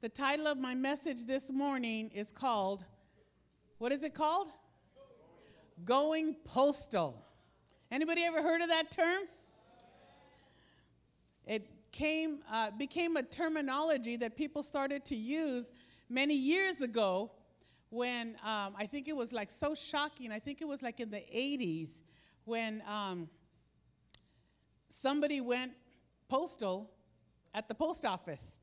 The title of my message this morning is called, what is it called? Going postal. Anybody ever heard of that term? It came, uh, became a terminology that people started to use many years ago when um, I think it was like so shocking. I think it was like in the 80s when um, somebody went postal at the post office.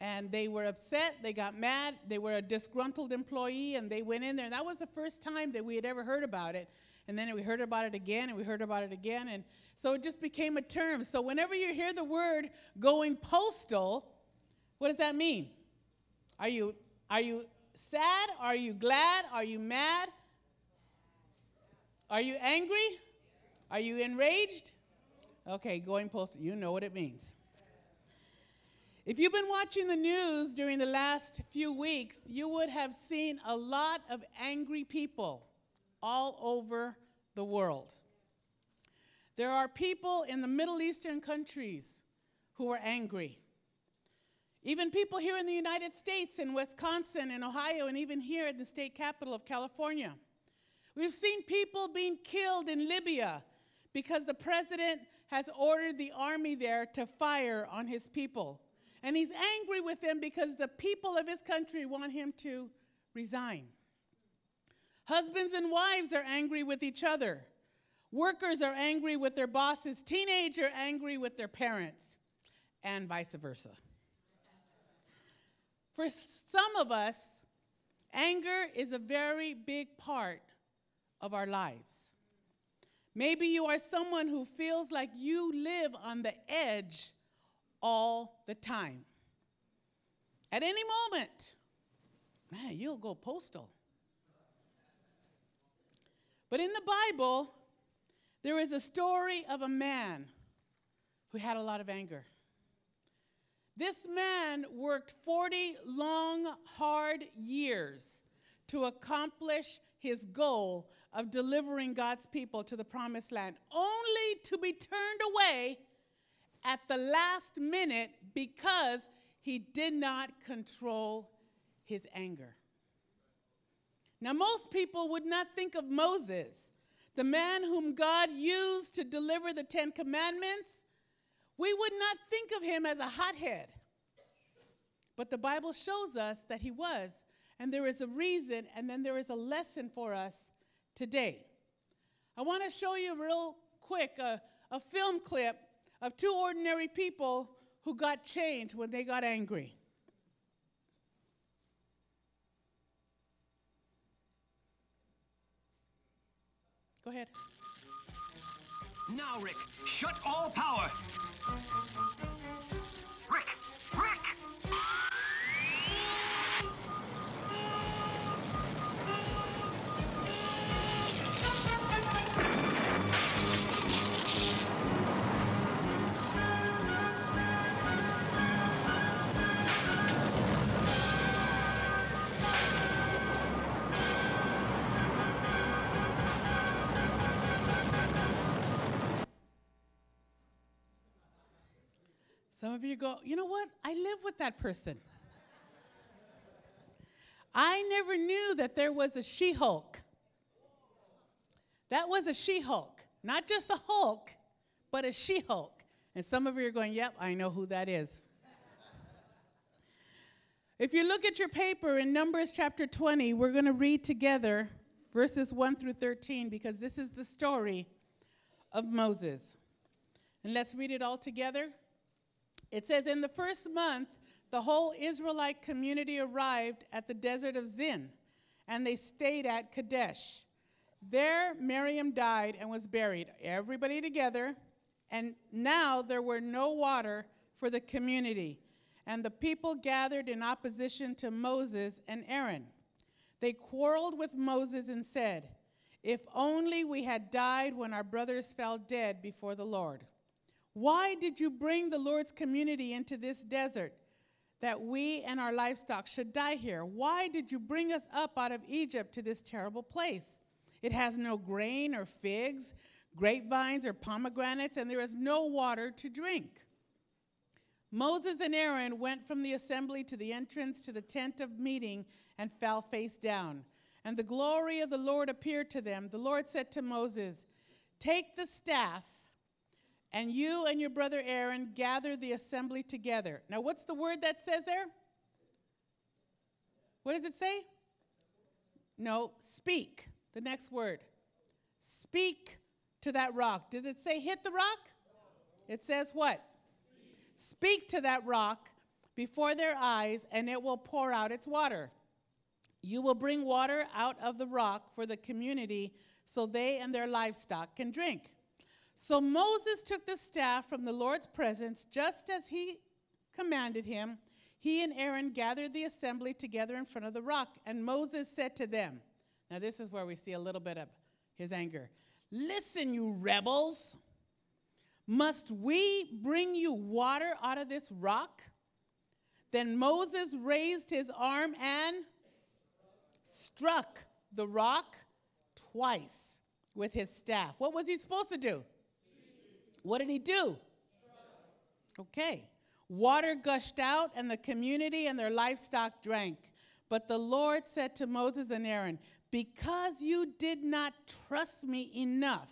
And they were upset, they got mad, they were a disgruntled employee, and they went in there. And that was the first time that we had ever heard about it. And then we heard about it again, and we heard about it again. And so it just became a term. So whenever you hear the word going postal, what does that mean? Are you, are you sad? Are you glad? Are you mad? Are you angry? Are you enraged? Okay, going postal, you know what it means. If you've been watching the news during the last few weeks, you would have seen a lot of angry people all over the world. There are people in the Middle Eastern countries who are angry. Even people here in the United States, in Wisconsin, in Ohio, and even here in the state capital of California. We've seen people being killed in Libya because the president has ordered the army there to fire on his people. And he's angry with them because the people of his country want him to resign. Husbands and wives are angry with each other. Workers are angry with their bosses. Teenagers are angry with their parents, and vice versa. For some of us, anger is a very big part of our lives. Maybe you are someone who feels like you live on the edge all the time. At any moment, man, you'll go postal. But in the Bible, there is a story of a man who had a lot of anger. This man worked 40 long, hard years to accomplish his goal of delivering God's people to the promised land, only to be turned away at the last minute because he did not control his anger. Now, most people would not think of Moses, the man whom God used to deliver the Ten Commandments. We would not think of him as a hothead. But the Bible shows us that he was, and there is a reason, and then there is a lesson for us today. I want to show you real quick a, a film clip of two ordinary people who got changed when they got angry. Go ahead. Now, Rick, shut all power. Some of you go, you know what? I live with that person. I never knew that there was a She Hulk. That was a She Hulk, not just a Hulk, but a She Hulk. And some of you are going, yep, I know who that is. if you look at your paper in Numbers chapter 20, we're going to read together verses 1 through 13 because this is the story of Moses. And let's read it all together. It says, In the first month, the whole Israelite community arrived at the desert of Zin, and they stayed at Kadesh. There, Miriam died and was buried, everybody together, and now there were no water for the community. And the people gathered in opposition to Moses and Aaron. They quarreled with Moses and said, If only we had died when our brothers fell dead before the Lord. Why did you bring the Lord's community into this desert that we and our livestock should die here? Why did you bring us up out of Egypt to this terrible place? It has no grain or figs, grapevines or pomegranates, and there is no water to drink. Moses and Aaron went from the assembly to the entrance to the tent of meeting and fell face down. And the glory of the Lord appeared to them. The Lord said to Moses, Take the staff, and you and your brother Aaron gather the assembly together. Now, what's the word that says there? What does it say? No, speak. The next word. Speak to that rock. Does it say hit the rock? It says what? Speak to that rock before their eyes, and it will pour out its water. You will bring water out of the rock for the community so they and their livestock can drink. So Moses took the staff from the Lord's presence just as he commanded him. He and Aaron gathered the assembly together in front of the rock, and Moses said to them, Now, this is where we see a little bit of his anger. Listen, you rebels. Must we bring you water out of this rock? Then Moses raised his arm and struck the rock twice with his staff. What was he supposed to do? What did he do? Okay. Water gushed out, and the community and their livestock drank. But the Lord said to Moses and Aaron, Because you did not trust me enough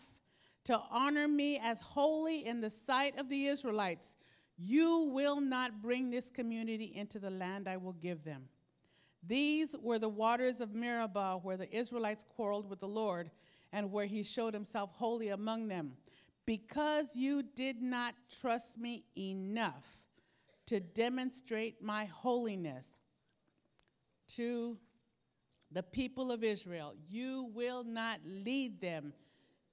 to honor me as holy in the sight of the Israelites, you will not bring this community into the land I will give them. These were the waters of Meribah, where the Israelites quarreled with the Lord, and where he showed himself holy among them. Because you did not trust me enough to demonstrate my holiness to the people of Israel, you will not lead them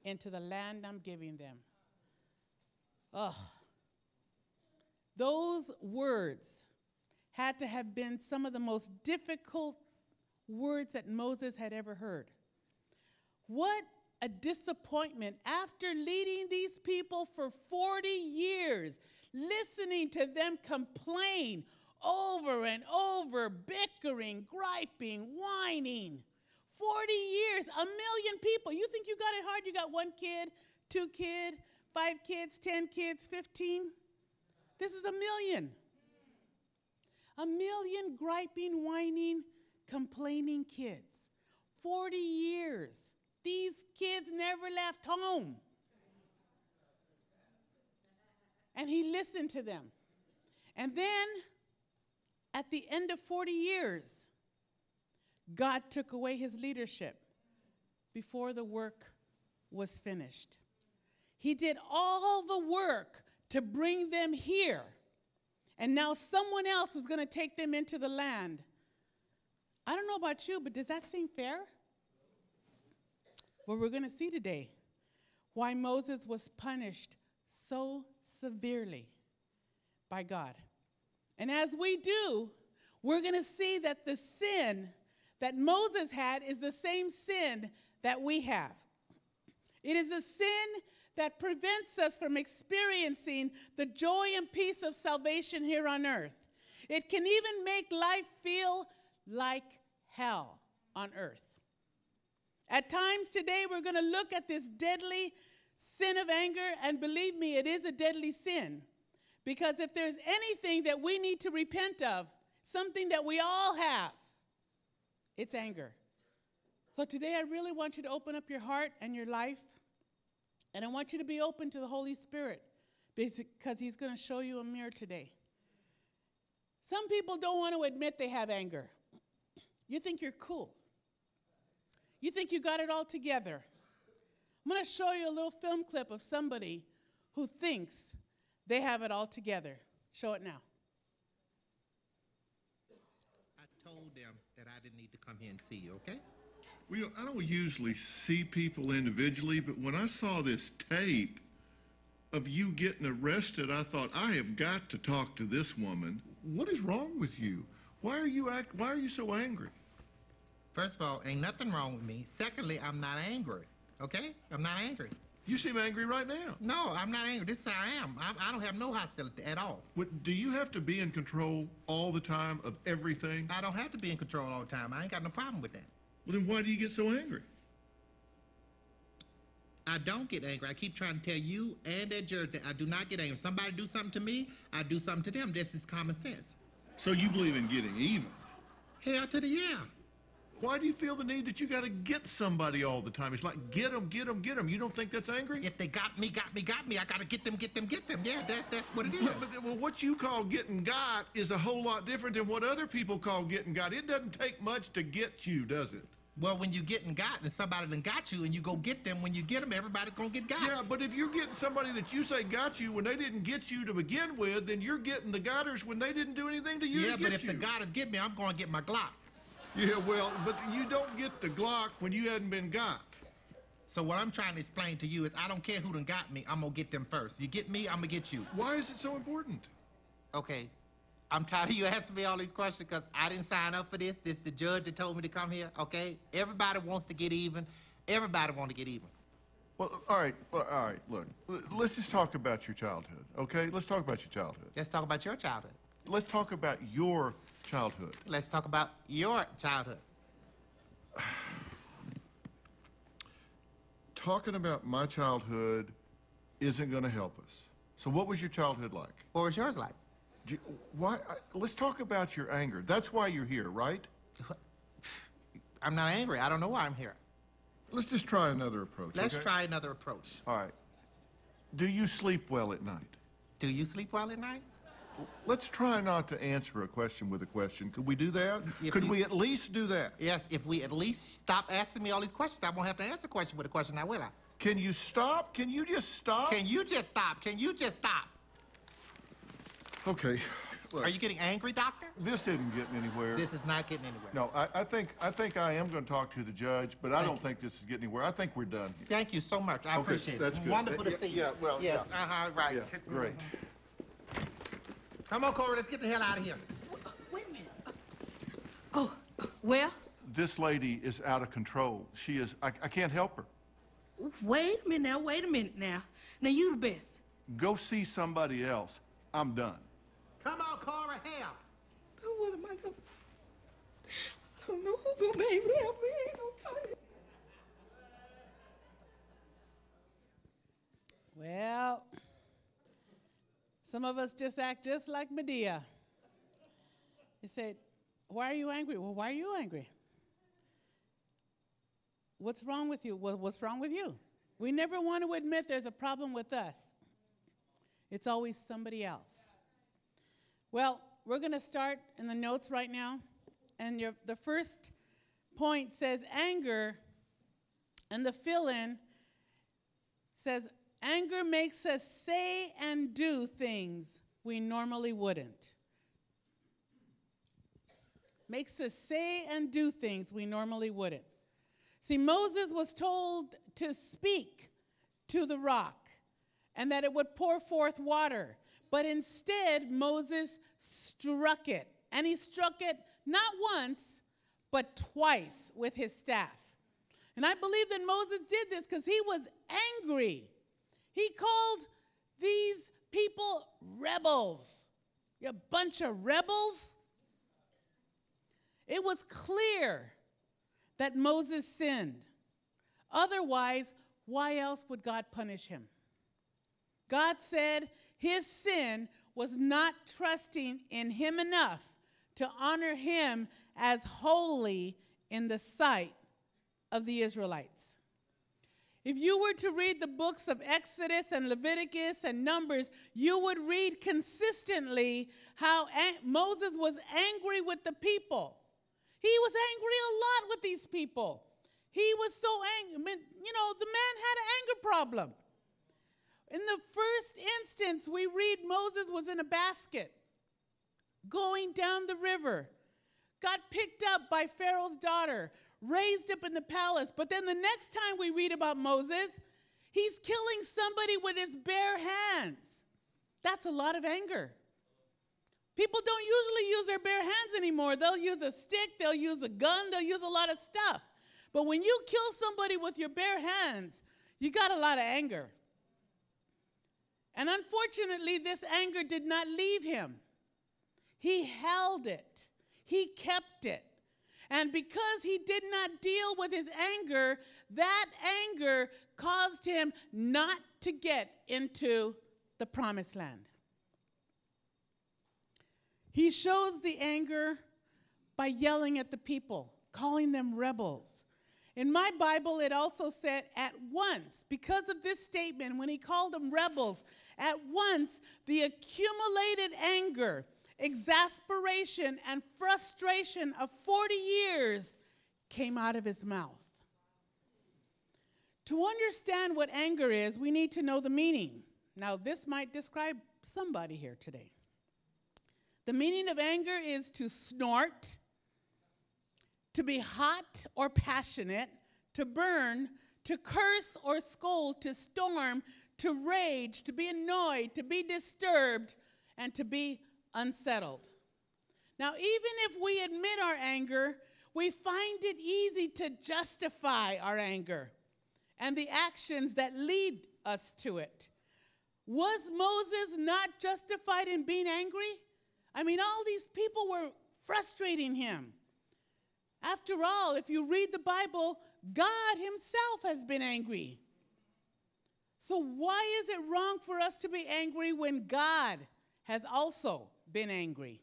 into the land I'm giving them. Ugh. Those words had to have been some of the most difficult words that Moses had ever heard. What a disappointment after leading these people for 40 years, listening to them complain over and over, bickering, griping, whining. 40 years, a million people. You think you got it hard? You got one kid, two kid, five kids, 10 kids, 15? This is a million. A million griping, whining, complaining kids. 40 years. These kids never left home. And he listened to them. And then, at the end of 40 years, God took away his leadership before the work was finished. He did all the work to bring them here. And now someone else was going to take them into the land. I don't know about you, but does that seem fair? Well, we're going to see today why Moses was punished so severely by God. And as we do, we're going to see that the sin that Moses had is the same sin that we have. It is a sin that prevents us from experiencing the joy and peace of salvation here on earth. It can even make life feel like hell on earth. At times today, we're going to look at this deadly sin of anger, and believe me, it is a deadly sin. Because if there's anything that we need to repent of, something that we all have, it's anger. So today, I really want you to open up your heart and your life, and I want you to be open to the Holy Spirit because He's going to show you a mirror today. Some people don't want to admit they have anger. You think you're cool. You think you got it all together. I'm going to show you a little film clip of somebody who thinks they have it all together. Show it now. I told them that I didn't need to come here and see you, okay? Well, you know, I don't usually see people individually, but when I saw this tape of you getting arrested, I thought I have got to talk to this woman. What is wrong with you? Why are you act? Why are you so angry? First of all, ain't nothing wrong with me. Secondly, I'm not angry, okay? I'm not angry. You seem angry right now. No, I'm not angry. This is how I am. I, I don't have no hostility at all. What, do you have to be in control all the time of everything? I don't have to be in control all the time. I ain't got no problem with that. Well, then why do you get so angry? I don't get angry. I keep trying to tell you and that judge that I do not get angry. If somebody do something to me, I do something to them. This is common sense. So you believe in getting even? Hell to the yeah. Why do you feel the need that you got to get somebody all the time? It's like get them, get them, get them. You don't think that's angry? If they got me, got me, got me, I gotta get them, get them, get them. Yeah, that, that's what it is. But, but, well, what you call getting got is a whole lot different than what other people call getting got. It doesn't take much to get you, does it? Well, when you getting got and somebody done got you and you go get them, when you get them, everybody's gonna get got. Yeah, but if you're getting somebody that you say got you when they didn't get you to begin with, then you're getting the gotters when they didn't do anything to you Yeah, to but if you. the goddess get me, I'm gonna get my Glock. Yeah, well, but you don't get the Glock when you hadn't been got. So what I'm trying to explain to you is I don't care who done got me, I'm gonna get them first. You get me, I'm gonna get you. Why is it so important? Okay. I'm tired of you asking me all these questions because I didn't sign up for this. This is the judge that told me to come here. Okay. Everybody wants to get even. Everybody want to get even. Well, all right, well, all right. Look, let's just talk about your childhood, okay? Let's talk about your childhood. Let's talk about your childhood. Let's talk about your childhood. Let's talk about your childhood. Talking about my childhood isn't going to help us. So, what was your childhood like? What was yours like? You- why? I, let's talk about your anger. That's why you're here, right? I'm not angry. I don't know why I'm here. Let's just try another approach. Let's okay? try another approach. All right. Do you sleep well at night? Do you sleep well at night? Let's try not to answer a question with a question. Could we do that? If Could you- we at least do that? Yes, if we at least stop asking me all these questions, I won't have to answer a question with a question now, will I? Can you stop? Can you just stop? Can you just stop? Can you just stop? Okay. Look, Are you getting angry, doctor? this isn't getting anywhere. This is not getting anywhere. No, I, I think I think I am going to talk to the judge, but I don't think this is getting anywhere. I think we're done. here. Thank you so much. I Okay, appreciate that's it. good. Wonderful Yeah, to see you. yeah, well, yes, yeah. uh-huh, right. Yeah, great. Come on, Cora, let's get the hell out of here. Wait a minute. Uh, oh, well, This lady is out of control. She is. I, I can't help her. wait a minute now, wait a minute now. Now, you the best. Go see somebody else. I'm done. Come on, Cora, hell. What am I gonna... I don't know who's gonna be able to help me. Ain't nobody. Well, some of us just act just like Madea. He said, Why are you angry? Well, why are you angry? What's wrong with you? Well, what's wrong with you? We never want to admit there's a problem with us, it's always somebody else. Well, we're going to start in the notes right now. And your, the first point says anger, and the fill in says anger makes us say and do things we normally wouldn't. Makes us say and do things we normally wouldn't. See, Moses was told to speak to the rock and that it would pour forth water. But instead, Moses struck it. And he struck it not once, but twice with his staff. And I believe that Moses did this because he was angry. He called these people rebels. You bunch of rebels. It was clear that Moses sinned. Otherwise, why else would God punish him? God said his sin was not trusting in him enough to honor him as holy in the sight of the Israelites. If you were to read the books of Exodus and Leviticus and Numbers, you would read consistently how Moses was angry with the people. He was angry a lot with these people. He was so angry. You know, the man had an anger problem. In the first instance, we read Moses was in a basket going down the river, got picked up by Pharaoh's daughter, raised up in the palace. But then the next time we read about Moses, he's killing somebody with his bare hands. That's a lot of anger. People don't usually use their bare hands anymore. They'll use a stick, they'll use a gun, they'll use a lot of stuff. But when you kill somebody with your bare hands, you got a lot of anger. And unfortunately, this anger did not leave him. He held it, he kept it. And because he did not deal with his anger, that anger caused him not to get into the promised land. He shows the anger by yelling at the people, calling them rebels. In my Bible, it also said at once, because of this statement, when he called them rebels, at once the accumulated anger, exasperation, and frustration of 40 years came out of his mouth. To understand what anger is, we need to know the meaning. Now, this might describe somebody here today. The meaning of anger is to snort, to be hot or passionate, to burn, to curse or scold, to storm, to rage, to be annoyed, to be disturbed, and to be unsettled. Now, even if we admit our anger, we find it easy to justify our anger and the actions that lead us to it. Was Moses not justified in being angry? I mean, all these people were frustrating him. After all, if you read the Bible, God Himself has been angry. So, why is it wrong for us to be angry when God has also been angry?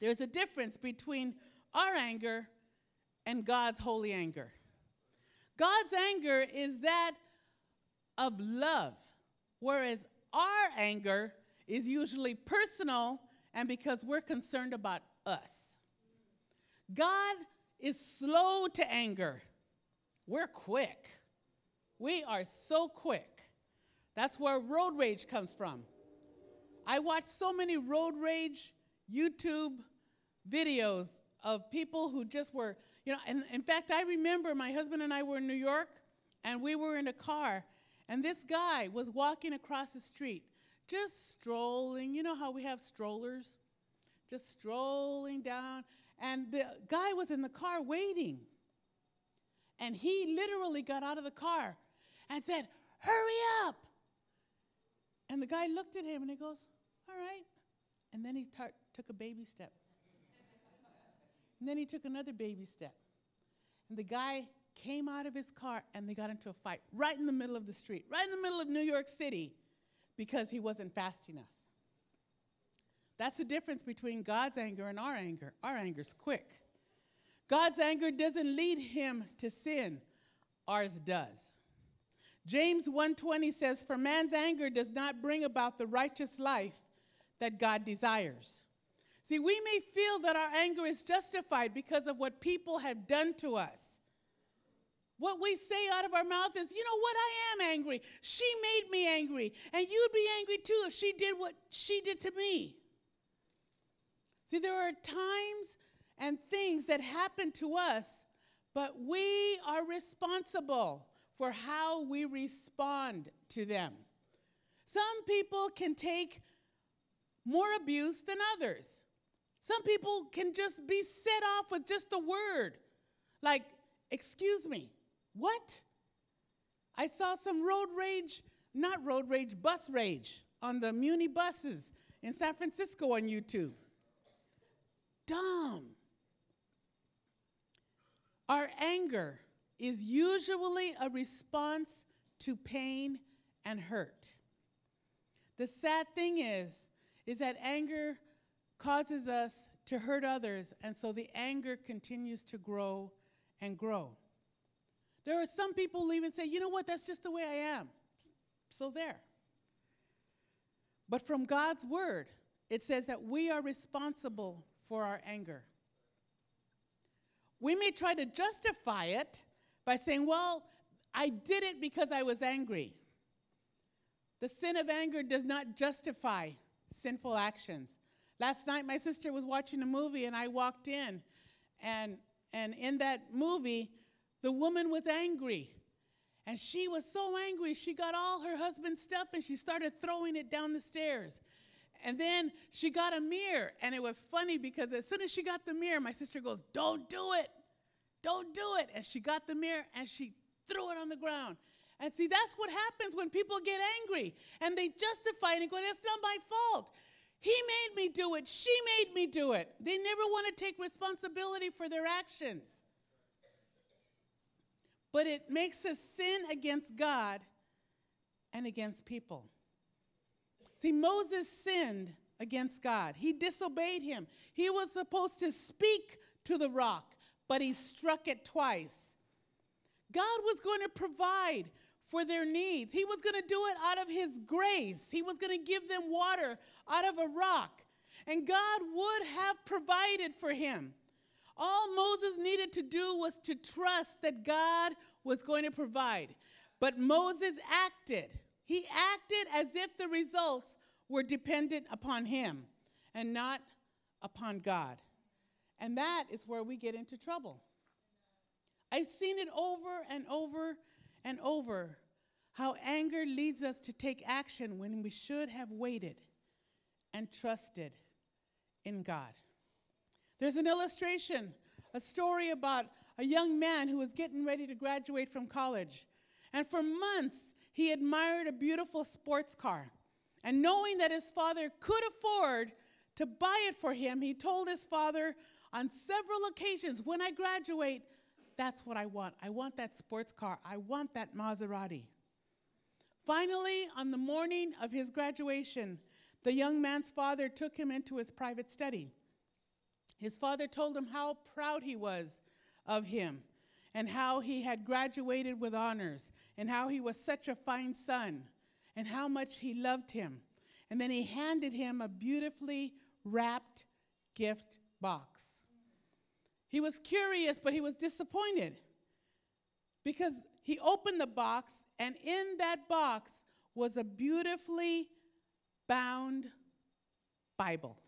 There's a difference between our anger and God's holy anger. God's anger is that of love, whereas our anger is usually personal and because we're concerned about us. God is slow to anger. We're quick. We are so quick. That's where road rage comes from. I watch so many road rage YouTube videos of people who just were, you know, and in fact, I remember my husband and I were in New York and we were in a car, and this guy was walking across the street, just strolling. You know how we have strollers? Just strolling down. And the guy was in the car waiting. And he literally got out of the car and said, Hurry up. And the guy looked at him and he goes, All right. And then he tar- took a baby step. and then he took another baby step. And the guy came out of his car and they got into a fight right in the middle of the street, right in the middle of New York City, because he wasn't fast enough. That's the difference between God's anger and our anger. Our anger's quick. God's anger doesn't lead him to sin, ours does. James 1:20 says for man's anger does not bring about the righteous life that God desires. See, we may feel that our anger is justified because of what people have done to us. What we say out of our mouth is, you know what, I am angry. She made me angry. And you'd be angry too if she did what she did to me. See, there are times and things that happen to us, but we are responsible for how we respond to them. Some people can take more abuse than others. Some people can just be set off with just a word, like, excuse me, what? I saw some road rage, not road rage, bus rage on the Muni buses in San Francisco on YouTube. Dumb. Our anger is usually a response to pain and hurt. The sad thing is is that anger causes us to hurt others and so the anger continues to grow and grow. There are some people who even say, "You know what? That's just the way I am." So there. But from God's word, it says that we are responsible for our anger. We may try to justify it by saying, well, I did it because I was angry. The sin of anger does not justify sinful actions. Last night, my sister was watching a movie, and I walked in, and, and in that movie, the woman was angry. And she was so angry, she got all her husband's stuff and she started throwing it down the stairs. And then she got a mirror, and it was funny because as soon as she got the mirror, my sister goes, Don't do it. Don't do it. And she got the mirror and she threw it on the ground. And see, that's what happens when people get angry and they justify it and go, That's not my fault. He made me do it. She made me do it. They never want to take responsibility for their actions. But it makes us sin against God and against people. See, Moses sinned against God. He disobeyed him. He was supposed to speak to the rock, but he struck it twice. God was going to provide for their needs. He was going to do it out of his grace. He was going to give them water out of a rock. And God would have provided for him. All Moses needed to do was to trust that God was going to provide. But Moses acted. He acted as if the results were dependent upon him and not upon God. And that is where we get into trouble. I've seen it over and over and over how anger leads us to take action when we should have waited and trusted in God. There's an illustration, a story about a young man who was getting ready to graduate from college. And for months, he admired a beautiful sports car. And knowing that his father could afford to buy it for him, he told his father on several occasions, When I graduate, that's what I want. I want that sports car. I want that Maserati. Finally, on the morning of his graduation, the young man's father took him into his private study. His father told him how proud he was of him and how he had graduated with honors and how he was such a fine son and how much he loved him. And then he handed him a beautifully wrapped gift box. He was curious, but he was disappointed because he opened the box, and in that box was a beautifully bound Bible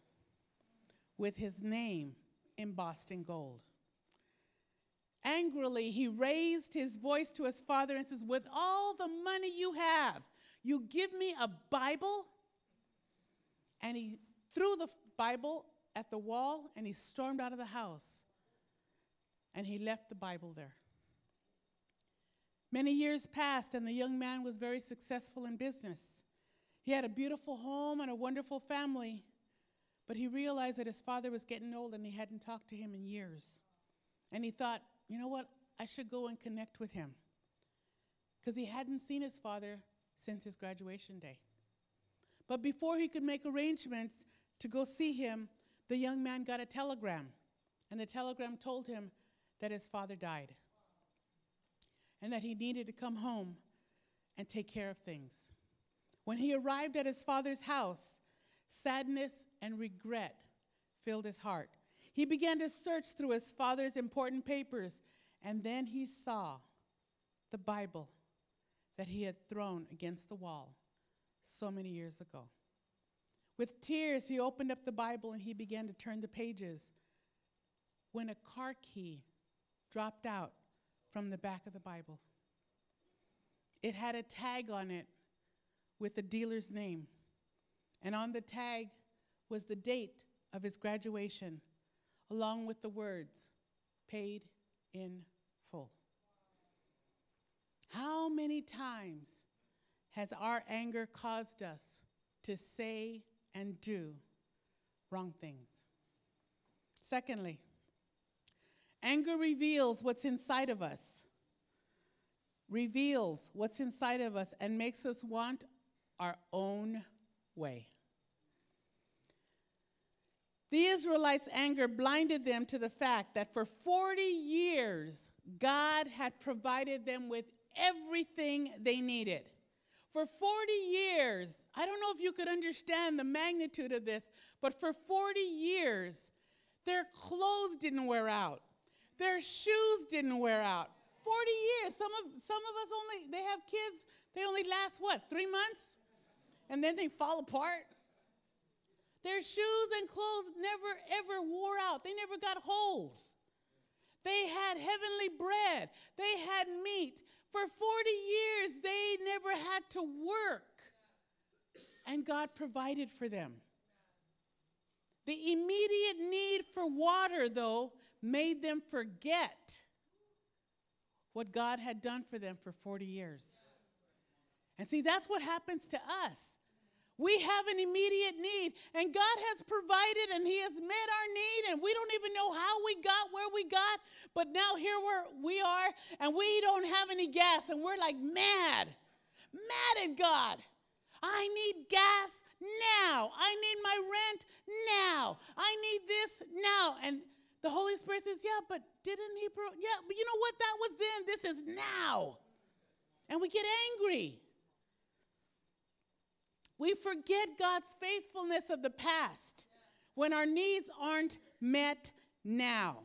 with his name embossed in gold. Angrily, he raised his voice to his father and says, With all the money you have, you give me a Bible? And he threw the Bible at the wall and he stormed out of the house. And he left the Bible there. Many years passed, and the young man was very successful in business. He had a beautiful home and a wonderful family, but he realized that his father was getting old and he hadn't talked to him in years. And he thought, you know what? I should go and connect with him. Because he hadn't seen his father since his graduation day. But before he could make arrangements to go see him, the young man got a telegram. And the telegram told him that his father died and that he needed to come home and take care of things. When he arrived at his father's house, sadness and regret filled his heart. He began to search through his father's important papers, and then he saw the Bible that he had thrown against the wall so many years ago. With tears, he opened up the Bible and he began to turn the pages when a car key dropped out from the back of the Bible. It had a tag on it with the dealer's name, and on the tag was the date of his graduation, along with the words, paid in full. How many times has our anger caused us to say and do wrong things? Secondly, anger reveals what's inside of us, reveals what's inside of us, and makes us want our own way. The Israelites' anger blinded them to the fact that for 40 years, God had provided them with everything they needed. For 40 years, I don't know if you could understand the magnitude of this, but for 40 years, their clothes didn't wear out, their shoes didn't wear out. 40 years. Some of, some of us only, they have kids, they only last what, three months? And then they fall apart. Their shoes and clothes never ever wore out, they never got holes. They had heavenly bread, they had meat. For 40 years, they never had to work. And God provided for them. The immediate need for water, though, made them forget what God had done for them for 40 years. And see, that's what happens to us. We have an immediate need, and God has provided and He has met our need, and we don't even know how we got where we got, but now here we're, we are, and we don't have any gas, and we're like mad, mad at God. I need gas now. I need my rent now. I need this now. And the Holy Spirit says, Yeah, but didn't He? Yeah, but you know what? That was then. This is now. And we get angry. We forget God's faithfulness of the past when our needs aren't met now.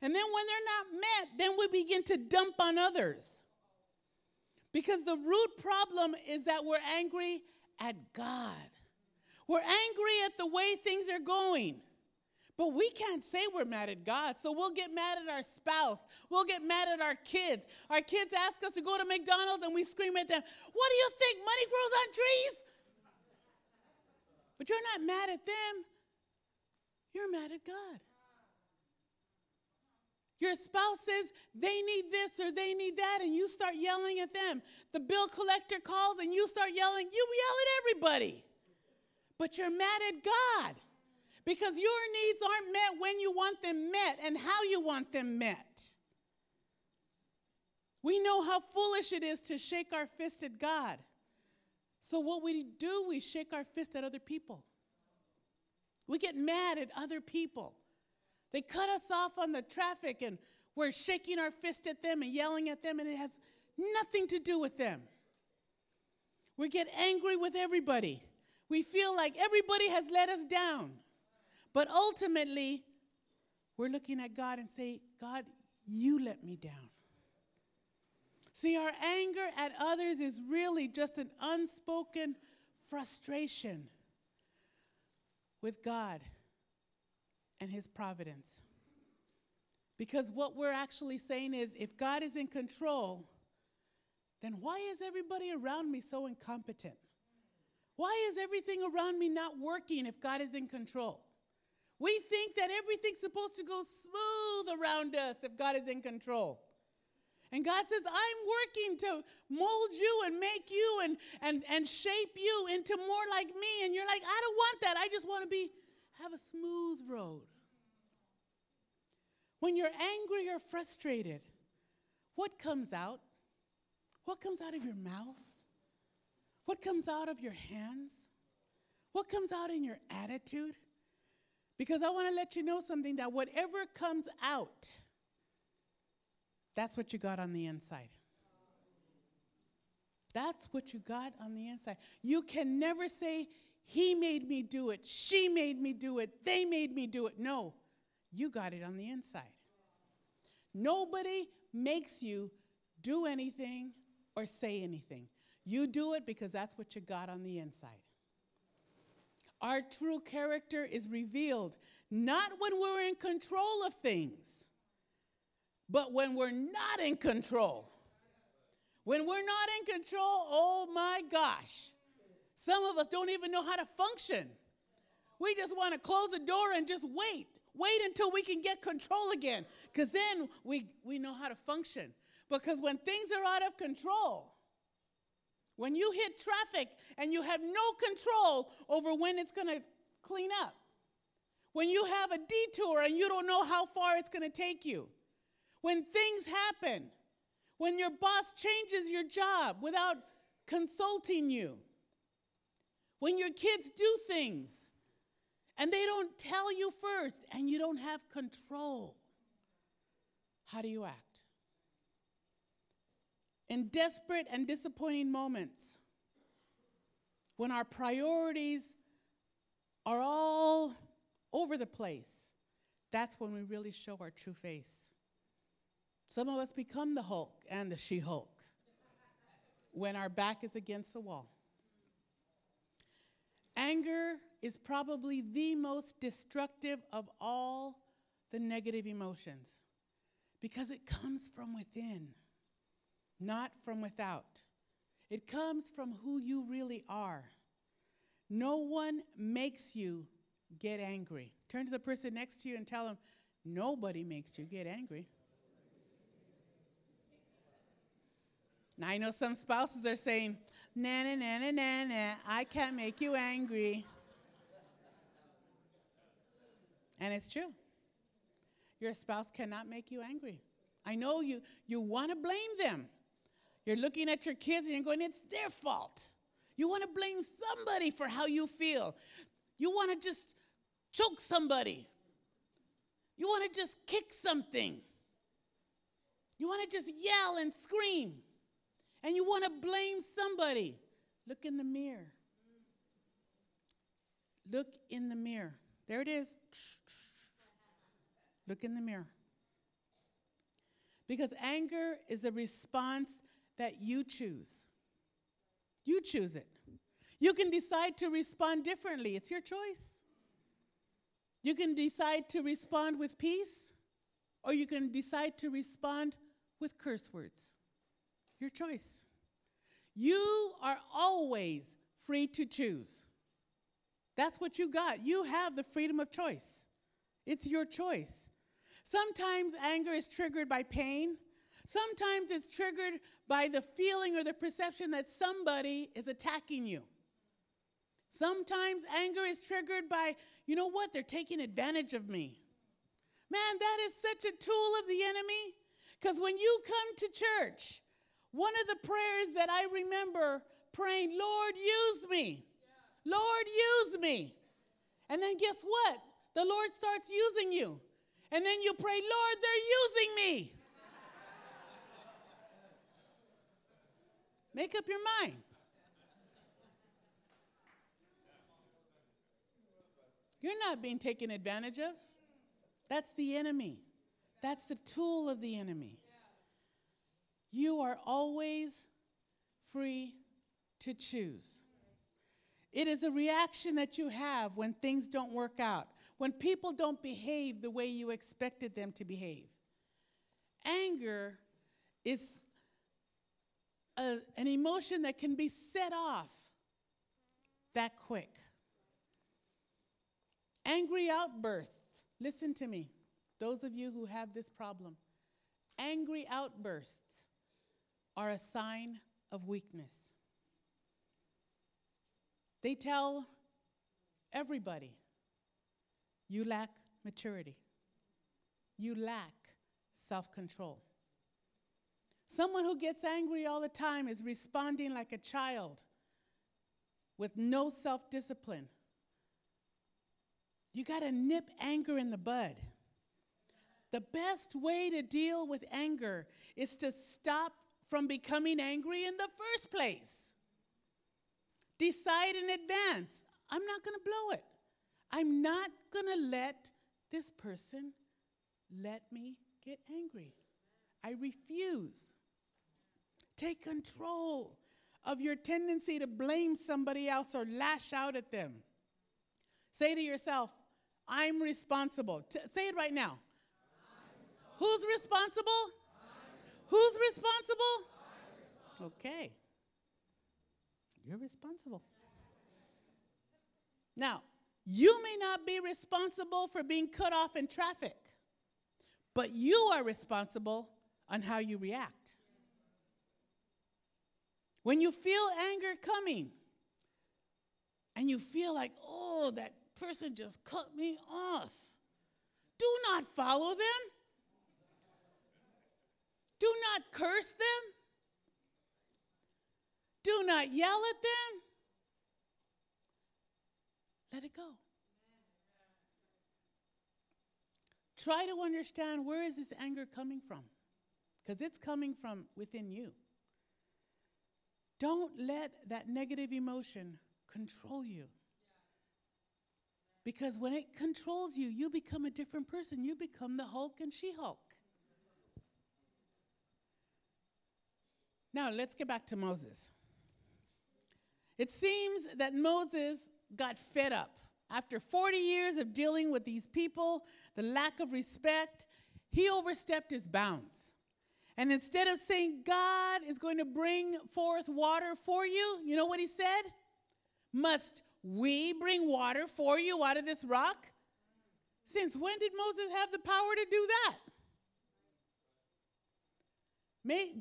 And then when they're not met, then we begin to dump on others. Because the root problem is that we're angry at God. We're angry at the way things are going. But we can't say we're mad at God. So we'll get mad at our spouse. We'll get mad at our kids. Our kids ask us to go to McDonald's and we scream at them, What do you think? Money grows on trees? But you're not mad at them, you're mad at God. Your spouse says they need this or they need that, and you start yelling at them. The bill collector calls and you start yelling. You yell at everybody. But you're mad at God because your needs aren't met when you want them met and how you want them met. We know how foolish it is to shake our fist at God. So, what we do, we shake our fist at other people. We get mad at other people. They cut us off on the traffic and we're shaking our fist at them and yelling at them, and it has nothing to do with them. We get angry with everybody. We feel like everybody has let us down. But ultimately, we're looking at God and say, God, you let me down. See, our anger at others is really just an unspoken frustration with God and His providence. Because what we're actually saying is if God is in control, then why is everybody around me so incompetent? Why is everything around me not working if God is in control? We think that everything's supposed to go smooth around us if God is in control. And God says, I'm working to mold you and make you and, and, and shape you into more like me. And you're like, I don't want that. I just want to be have a smooth road. When you're angry or frustrated, what comes out? What comes out of your mouth? What comes out of your hands? What comes out in your attitude? Because I want to let you know something that whatever comes out, that's what you got on the inside. That's what you got on the inside. You can never say, He made me do it, she made me do it, they made me do it. No, you got it on the inside. Nobody makes you do anything or say anything. You do it because that's what you got on the inside. Our true character is revealed not when we're in control of things, but when we're not in control. When we're not in control, oh my gosh. Some of us don't even know how to function. We just want to close the door and just wait. Wait until we can get control again, because then we, we know how to function. Because when things are out of control, when you hit traffic and you have no control over when it's going to clean up, when you have a detour and you don't know how far it's going to take you, when things happen, when your boss changes your job without consulting you, when your kids do things and they don't tell you first and you don't have control, how do you act? In desperate and disappointing moments, when our priorities are all over the place, that's when we really show our true face. Some of us become the Hulk and the She Hulk when our back is against the wall. Anger is probably the most destructive of all the negative emotions because it comes from within, not from without. It comes from who you really are. No one makes you get angry. Turn to the person next to you and tell them, nobody makes you get angry. Now, I know some spouses are saying, na na na na na na. I can't make you angry. And it's true. Your spouse cannot make you angry. I know you, you want to blame them. You're looking at your kids and you're going, it's their fault. You want to blame somebody for how you feel. You want to just choke somebody. You want to just kick something. You want to just yell and scream. And you want to blame somebody. Look in the mirror. Look in the mirror. There it is. Look in the mirror. Because anger is a response that you choose. You choose it. You can decide to respond differently, it's your choice. You can decide to respond with peace, or you can decide to respond with curse words. Your choice. You are always free to choose. That's what you got. You have the freedom of choice. It's your choice. Sometimes anger is triggered by pain. Sometimes it's triggered by the feeling or the perception that somebody is attacking you. Sometimes anger is triggered by, you know what, they're taking advantage of me. Man, that is such a tool of the enemy. Because when you come to church, one of the prayers that I remember praying, Lord, use me. Lord, use me. And then guess what? The Lord starts using you. And then you pray, Lord, they're using me. Make up your mind. You're not being taken advantage of. That's the enemy. That's the tool of the enemy. You are always free to choose. It is a reaction that you have when things don't work out, when people don't behave the way you expected them to behave. Anger is a, an emotion that can be set off that quick. Angry outbursts, listen to me, those of you who have this problem. Angry outbursts are a sign of weakness. They tell everybody you lack maturity, you lack self control. Someone who gets angry all the time is responding like a child with no self discipline. You got to nip anger in the bud. The best way to deal with anger is to stop from becoming angry in the first place. Decide in advance I'm not going to blow it. I'm not going to let this person let me get angry. I refuse. Take control of your tendency to blame somebody else or lash out at them. Say to yourself, I'm responsible. T- say it right now. Who's responsible? Who's responsible? Okay. You're responsible. Now, you may not be responsible for being cut off in traffic, but you are responsible on how you react. When you feel anger coming and you feel like, oh, that person just cut me off, do not follow them. Do not curse them. Do not yell at them. Let it go. Try to understand where is this anger coming from? Because it's coming from within you. Don't let that negative emotion control you. Because when it controls you, you become a different person. You become the Hulk and She Hulk. Now, let's get back to Moses. It seems that Moses got fed up. After 40 years of dealing with these people, the lack of respect, he overstepped his bounds. And instead of saying, God is going to bring forth water for you, you know what he said? Must we bring water for you out of this rock? Since when did Moses have the power to do that?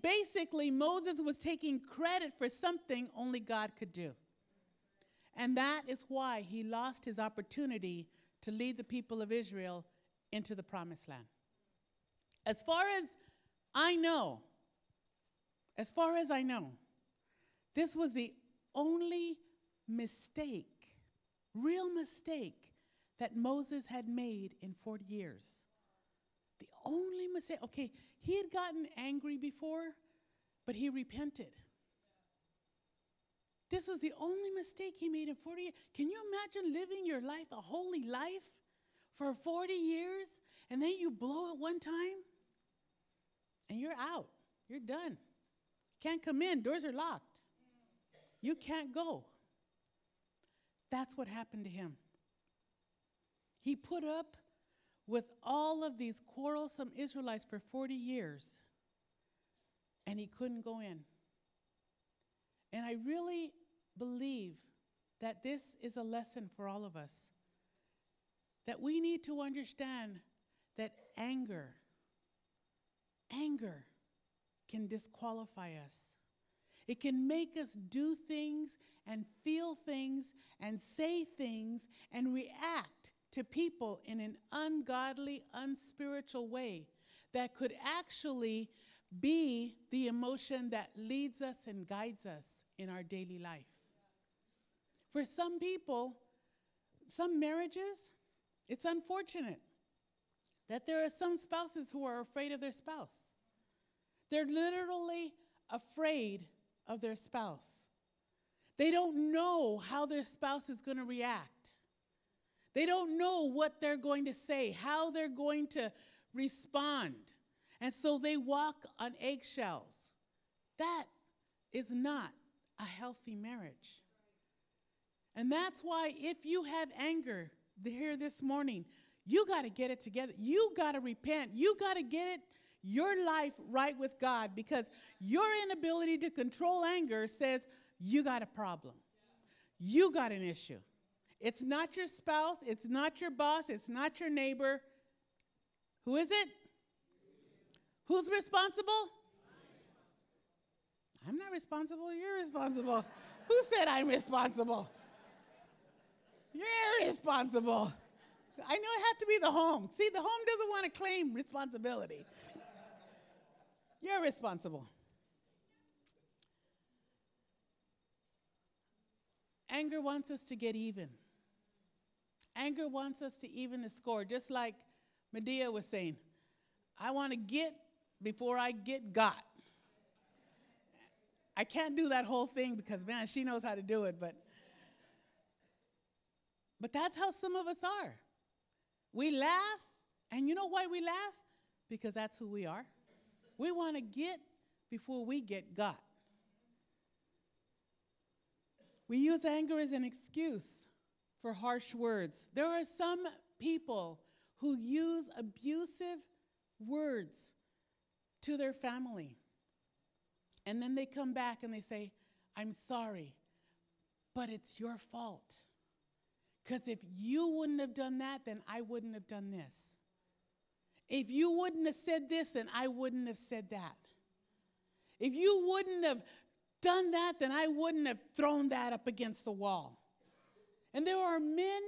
Basically, Moses was taking credit for something only God could do. And that is why he lost his opportunity to lead the people of Israel into the promised land. As far as I know, as far as I know, this was the only mistake, real mistake, that Moses had made in 40 years. The only mistake, okay, he had gotten angry before, but he repented. This was the only mistake he made in 40 years. Can you imagine living your life, a holy life, for 40 years, and then you blow it one time? And you're out. You're done. You can't come in, doors are locked. You can't go. That's what happened to him. He put up with all of these quarrelsome Israelites for 40 years, and he couldn't go in. And I really believe that this is a lesson for all of us. That we need to understand that anger, anger can disqualify us. It can make us do things and feel things and say things and react to people in an ungodly, unspiritual way that could actually be the emotion that leads us and guides us in our daily life. For some people, some marriages, it's unfortunate that there are some spouses who are afraid of their spouse. They're literally afraid of their spouse. They don't know how their spouse is going to react. They don't know what they're going to say, how they're going to respond. And so they walk on eggshells. That is not a healthy marriage. And that's why, if you have anger here this morning, you got to get it together. You got to repent. You got to get it, your life right with God because your inability to control anger says you got a problem. You got an issue. It's not your spouse, it's not your boss, it's not your neighbor. Who is it? Who's responsible? I'm not responsible, you're responsible. Who said I'm responsible? You're responsible. I know it has to be the home. See, the home doesn't want to claim responsibility. You're responsible. Anger wants us to get even. Anger wants us to even the score, just like Madea was saying. I want to get before I get got. I can't do that whole thing because, man, she knows how to do it, but. But that's how some of us are. We laugh, and you know why we laugh? Because that's who we are. We want to get before we get got. We use anger as an excuse for harsh words. There are some people who use abusive words to their family. And then they come back and they say, I'm sorry, but it's your fault. Because if you wouldn't have done that, then I wouldn't have done this. If you wouldn't have said this, then I wouldn't have said that. If you wouldn't have done that, then I wouldn't have thrown that up against the wall. And there are men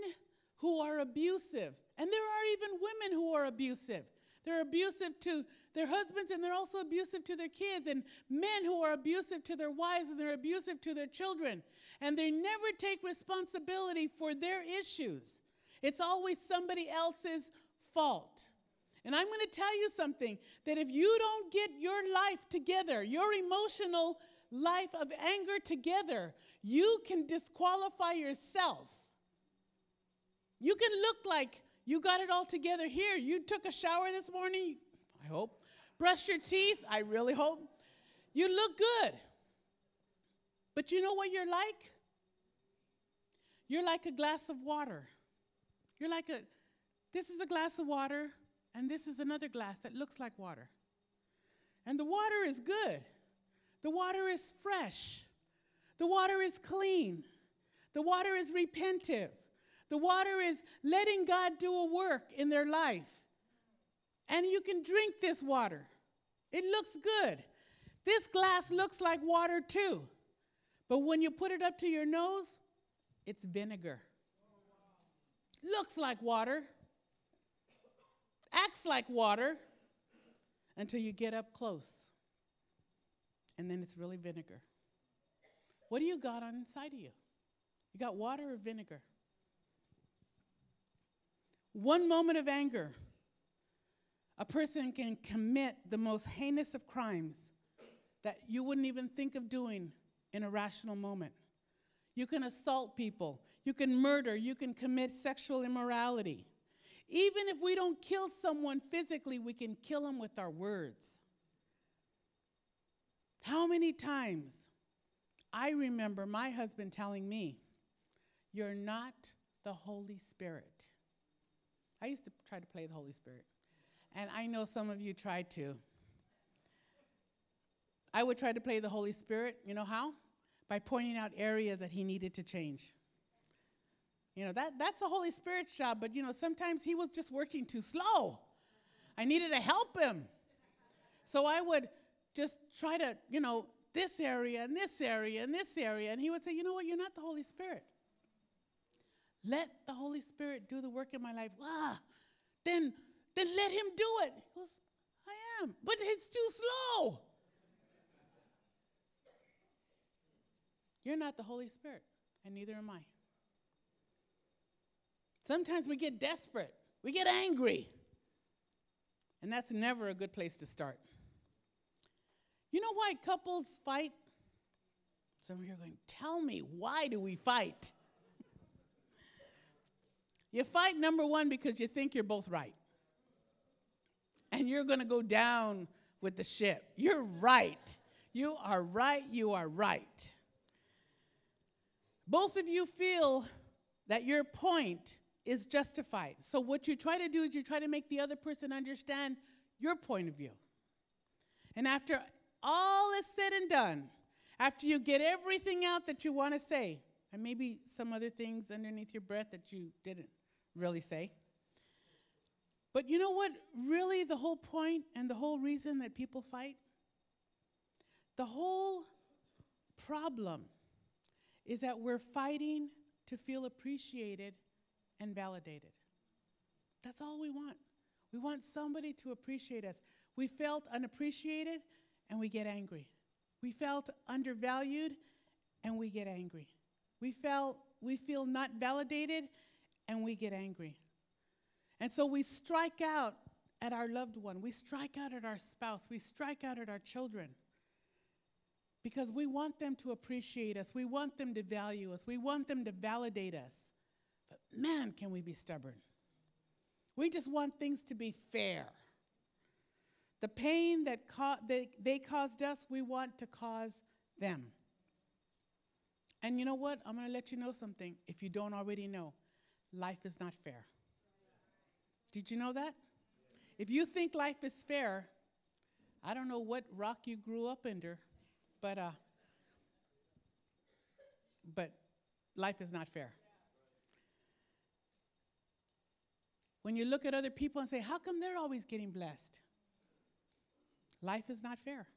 who are abusive, and there are even women who are abusive. They're abusive to their husbands and they're also abusive to their kids, and men who are abusive to their wives and they're abusive to their children. And they never take responsibility for their issues, it's always somebody else's fault. And I'm going to tell you something that if you don't get your life together, your emotional life of anger together, you can disqualify yourself. You can look like you got it all together here. You took a shower this morning, I hope. Brushed your teeth, I really hope. You look good. But you know what you're like? You're like a glass of water. You're like a, this is a glass of water, and this is another glass that looks like water. And the water is good. The water is fresh. The water is clean. The water is repentive. The water is letting God do a work in their life. And you can drink this water. It looks good. This glass looks like water too. But when you put it up to your nose, it's vinegar. Looks like water, acts like water until you get up close. And then it's really vinegar. What do you got on inside of you? You got water or vinegar? One moment of anger, a person can commit the most heinous of crimes that you wouldn't even think of doing in a rational moment. You can assault people, you can murder, you can commit sexual immorality. Even if we don't kill someone physically, we can kill them with our words. How many times I remember my husband telling me, You're not the Holy Spirit. I used to try to play the Holy Spirit, and I know some of you tried to. I would try to play the Holy Spirit. You know how? By pointing out areas that he needed to change. You know, that, that's the Holy Spirit's job, but you know, sometimes he was just working too slow. I needed to help him. So I would just try to, you know, this area and this area and this area. And he would say, you know what, you're not the Holy Spirit. Let the Holy Spirit do the work in my life. Ah, then, then let him do it. He goes, I am, but it's too slow. You're not the Holy Spirit, and neither am I. Sometimes we get desperate, we get angry, and that's never a good place to start. You know why couples fight? Some of you are going, tell me, why do we fight? You fight, number one, because you think you're both right. And you're going to go down with the ship. You're right. You are right. You are right. Both of you feel that your point is justified. So, what you try to do is you try to make the other person understand your point of view. And after all is said and done, after you get everything out that you want to say, and maybe some other things underneath your breath that you didn't really say. But you know what? Really, the whole point and the whole reason that people fight? The whole problem is that we're fighting to feel appreciated and validated. That's all we want. We want somebody to appreciate us. We felt unappreciated and we get angry. We felt undervalued and we get angry. We felt we feel not validated and we get angry. And so we strike out at our loved one. We strike out at our spouse. We strike out at our children because we want them to appreciate us. We want them to value us. We want them to validate us. But man, can we be stubborn. We just want things to be fair. The pain that they, they caused us, we want to cause them. And you know what? I'm going to let you know something if you don't already know. Life is not fair. Did you know that? If you think life is fair, I don't know what rock you grew up under, but uh, but life is not fair. When you look at other people and say, "How come they're always getting blessed?" Life is not fair.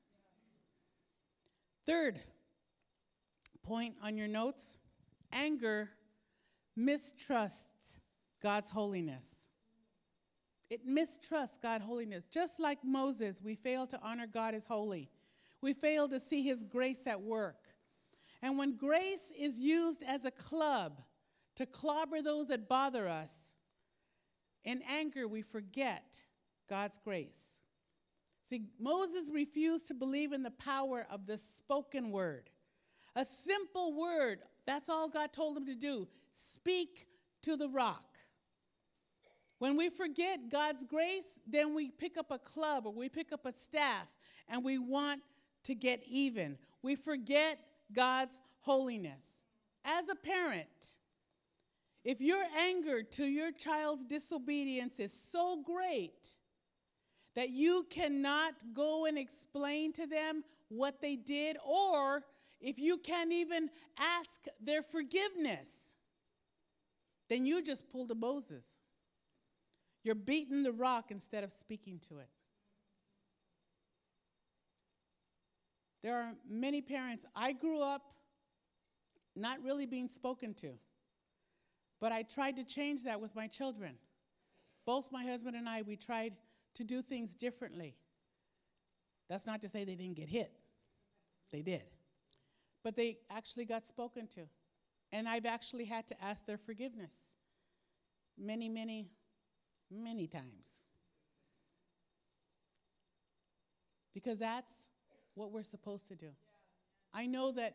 Third point on your notes anger mistrusts God's holiness. It mistrusts God's holiness. Just like Moses, we fail to honor God as holy. We fail to see his grace at work. And when grace is used as a club to clobber those that bother us, in anger we forget God's grace. See, Moses refused to believe in the power of the spoken word. A simple word, that's all God told him to do. Speak to the rock. When we forget God's grace, then we pick up a club or we pick up a staff and we want to get even. We forget God's holiness. As a parent, if your anger to your child's disobedience is so great that you cannot go and explain to them what they did, or if you can't even ask their forgiveness, then you just pulled a Moses. You're beating the rock instead of speaking to it. There are many parents. I grew up not really being spoken to, but I tried to change that with my children. Both my husband and I, we tried to do things differently. That's not to say they didn't get hit, they did. But they actually got spoken to. And I've actually had to ask their forgiveness many, many, many times. Because that's what we're supposed to do. I know that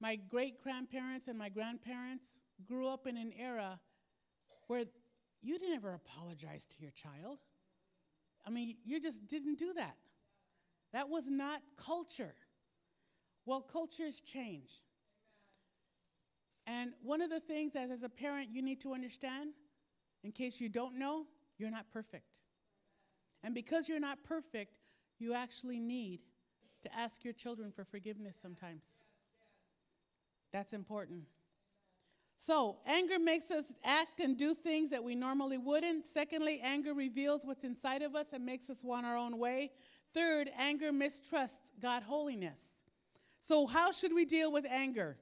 my great grandparents and my grandparents grew up in an era where you didn't ever apologize to your child. I mean, you just didn't do that. That was not culture. Well, cultures change. And one of the things that as a parent you need to understand, in case you don't know, you're not perfect. And because you're not perfect, you actually need to ask your children for forgiveness sometimes. That's important. So, anger makes us act and do things that we normally wouldn't. Secondly, anger reveals what's inside of us and makes us want our own way. Third, anger mistrusts God holiness. So, how should we deal with anger?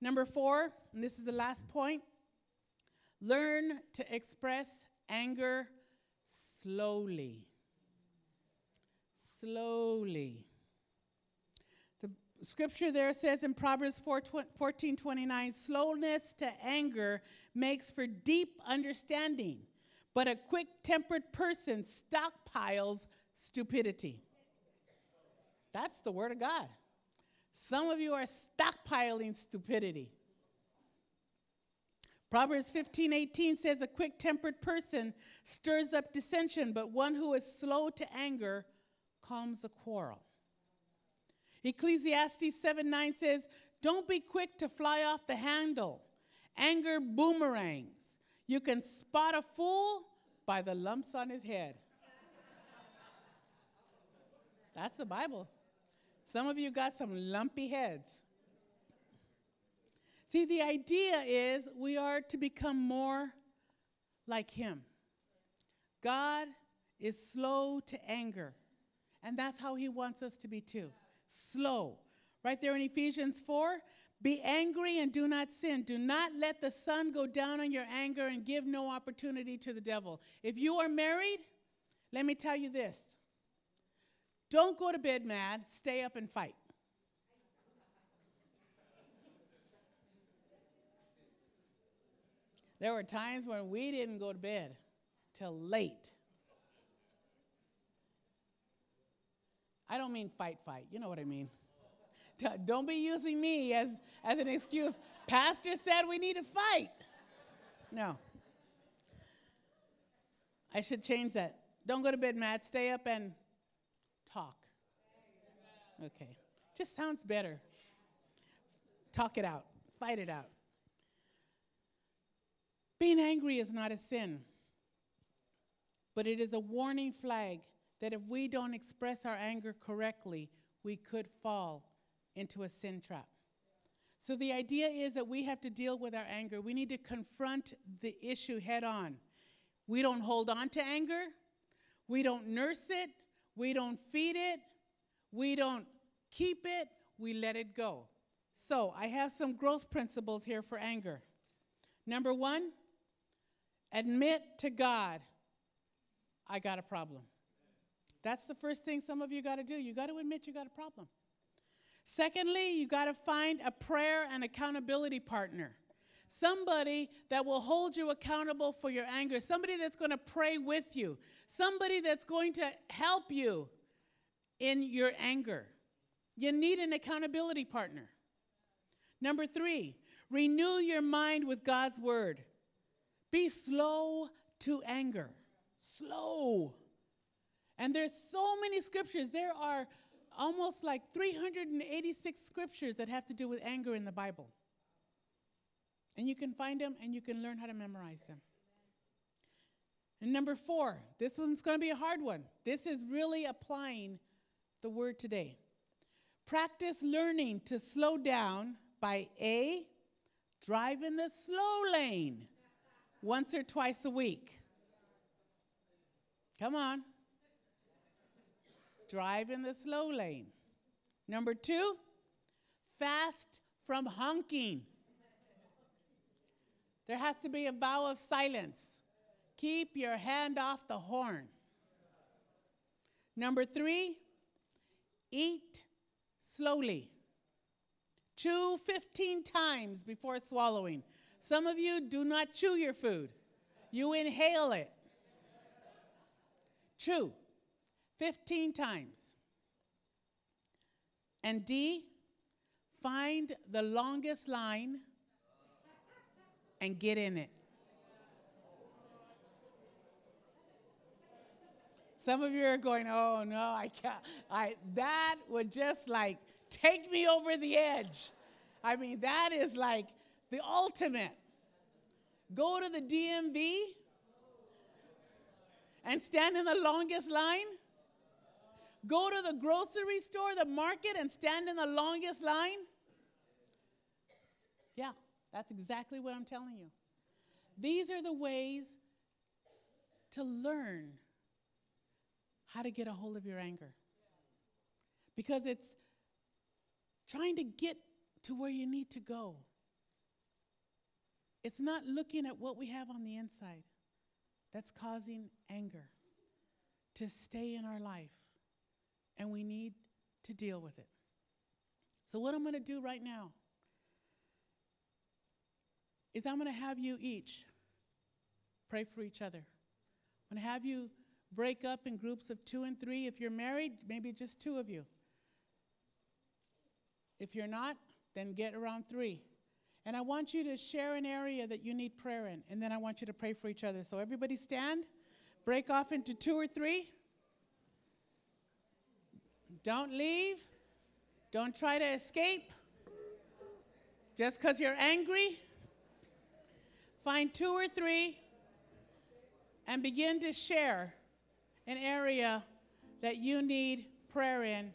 Number four, and this is the last point learn to express anger slowly. Slowly. The scripture there says in Proverbs 4, 14 29, slowness to anger makes for deep understanding, but a quick tempered person stockpiles stupidity. That's the word of God. Some of you are stockpiling stupidity. Proverbs 15 18 says, A quick tempered person stirs up dissension, but one who is slow to anger calms a quarrel. Ecclesiastes 7 9 says, Don't be quick to fly off the handle. Anger boomerangs. You can spot a fool by the lumps on his head. That's the Bible. Some of you got some lumpy heads. See, the idea is we are to become more like Him. God is slow to anger, and that's how He wants us to be too. Slow. Right there in Ephesians 4 be angry and do not sin. Do not let the sun go down on your anger and give no opportunity to the devil. If you are married, let me tell you this don't go to bed mad, stay up and fight. There were times when we didn't go to bed till late. I don't mean fight, fight. You know what I mean. Don't be using me as, as an excuse. Pastor said we need to fight. No. I should change that. Don't go to bed mad, stay up and talk. Okay. Just sounds better. Talk it out, fight it out. Being angry is not a sin, but it is a warning flag that if we don't express our anger correctly, we could fall into a sin trap. So the idea is that we have to deal with our anger. We need to confront the issue head on. We don't hold on to anger, we don't nurse it, we don't feed it, we don't keep it, we let it go. So, I have some growth principles here for anger. Number one, admit to God, I got a problem. That's the first thing some of you got to do. You got to admit you got a problem. Secondly, you got to find a prayer and accountability partner. Somebody that will hold you accountable for your anger. Somebody that's going to pray with you. Somebody that's going to help you in your anger. You need an accountability partner. Number three, renew your mind with God's word. Be slow to anger. Slow. And there's so many scriptures. There are almost like 386 scriptures that have to do with anger in the Bible. And you can find them and you can learn how to memorize them. And number four, this one's going to be a hard one. This is really applying the word today. Practice learning to slow down by A, drive in the slow lane once or twice a week. Come on. Drive in the slow lane. Number two, fast from honking. There has to be a vow of silence. Keep your hand off the horn. Number three, eat slowly. Chew 15 times before swallowing. Some of you do not chew your food, you inhale it. Chew 15 times. And D, find the longest line and get in it. Some of you are going, oh no, I can't. I, that would just like take me over the edge. I mean, that is like the ultimate. Go to the DMV and stand in the longest line. Go to the grocery store, the market, and stand in the longest line. Yeah, that's exactly what I'm telling you. These are the ways to learn how to get a hold of your anger. Because it's trying to get to where you need to go. It's not looking at what we have on the inside that's causing anger to stay in our life, and we need to deal with it. So, what I'm going to do right now is I'm going to have you each pray for each other. I'm going to have you break up in groups of two and three. If you're married, maybe just two of you. If you're not, then get around three. And I want you to share an area that you need prayer in, and then I want you to pray for each other. So everybody stand, break off into two or three. Don't leave. Don't try to escape. Just because you're angry, find two or three and begin to share an area that you need prayer in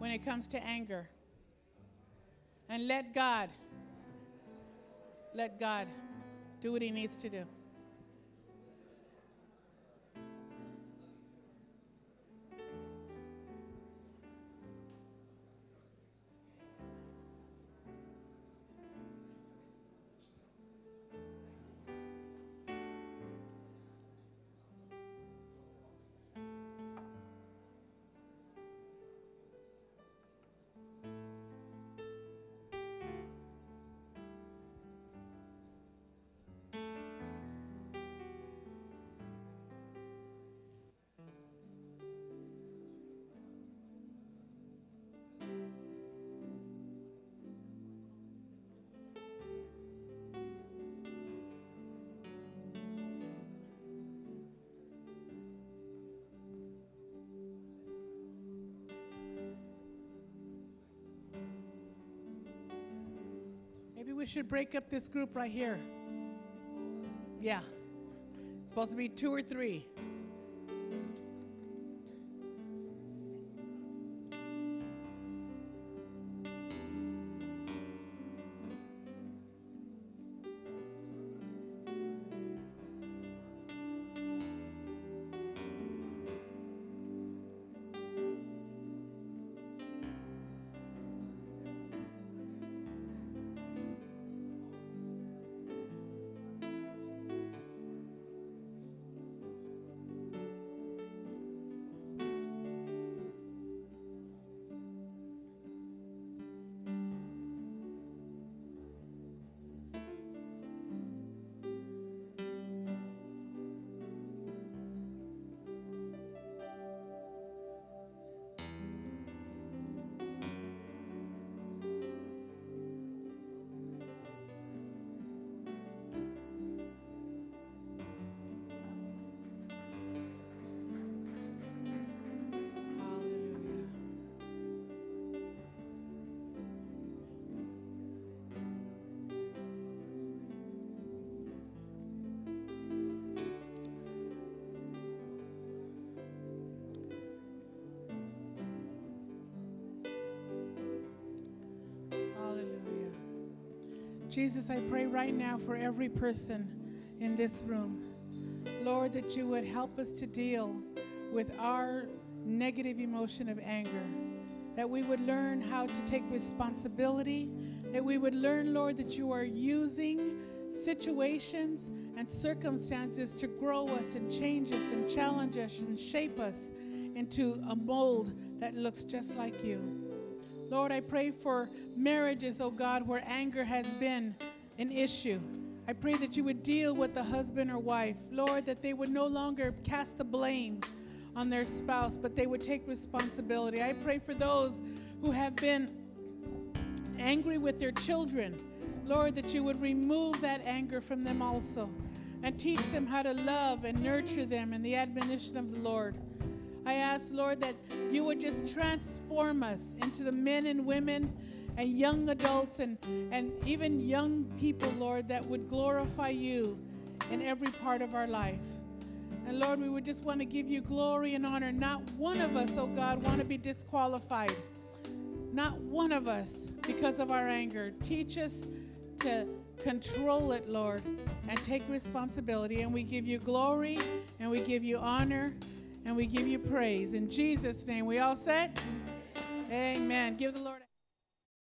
when it comes to anger. And let God, let God do what He needs to do. We should break up this group right here. Yeah. It's supposed to be two or three. Jesus, I pray right now for every person in this room. Lord, that you would help us to deal with our negative emotion of anger. that we would learn how to take responsibility, that we would learn, Lord, that you are using situations and circumstances to grow us and change us and challenge us and shape us into a mold that looks just like you. Lord, I pray for marriages, oh God, where anger has been an issue. I pray that you would deal with the husband or wife. Lord, that they would no longer cast the blame on their spouse, but they would take responsibility. I pray for those who have been angry with their children. Lord, that you would remove that anger from them also and teach them how to love and nurture them in the admonition of the Lord. I ask, Lord, that you would just transform us into the men and women and young adults and, and even young people, Lord, that would glorify you in every part of our life. And Lord, we would just want to give you glory and honor. Not one of us, oh God, want to be disqualified. Not one of us because of our anger. Teach us to control it, Lord, and take responsibility. And we give you glory and we give you honor and we give you praise. In Jesus' name, we all said, Amen. Give the Lord.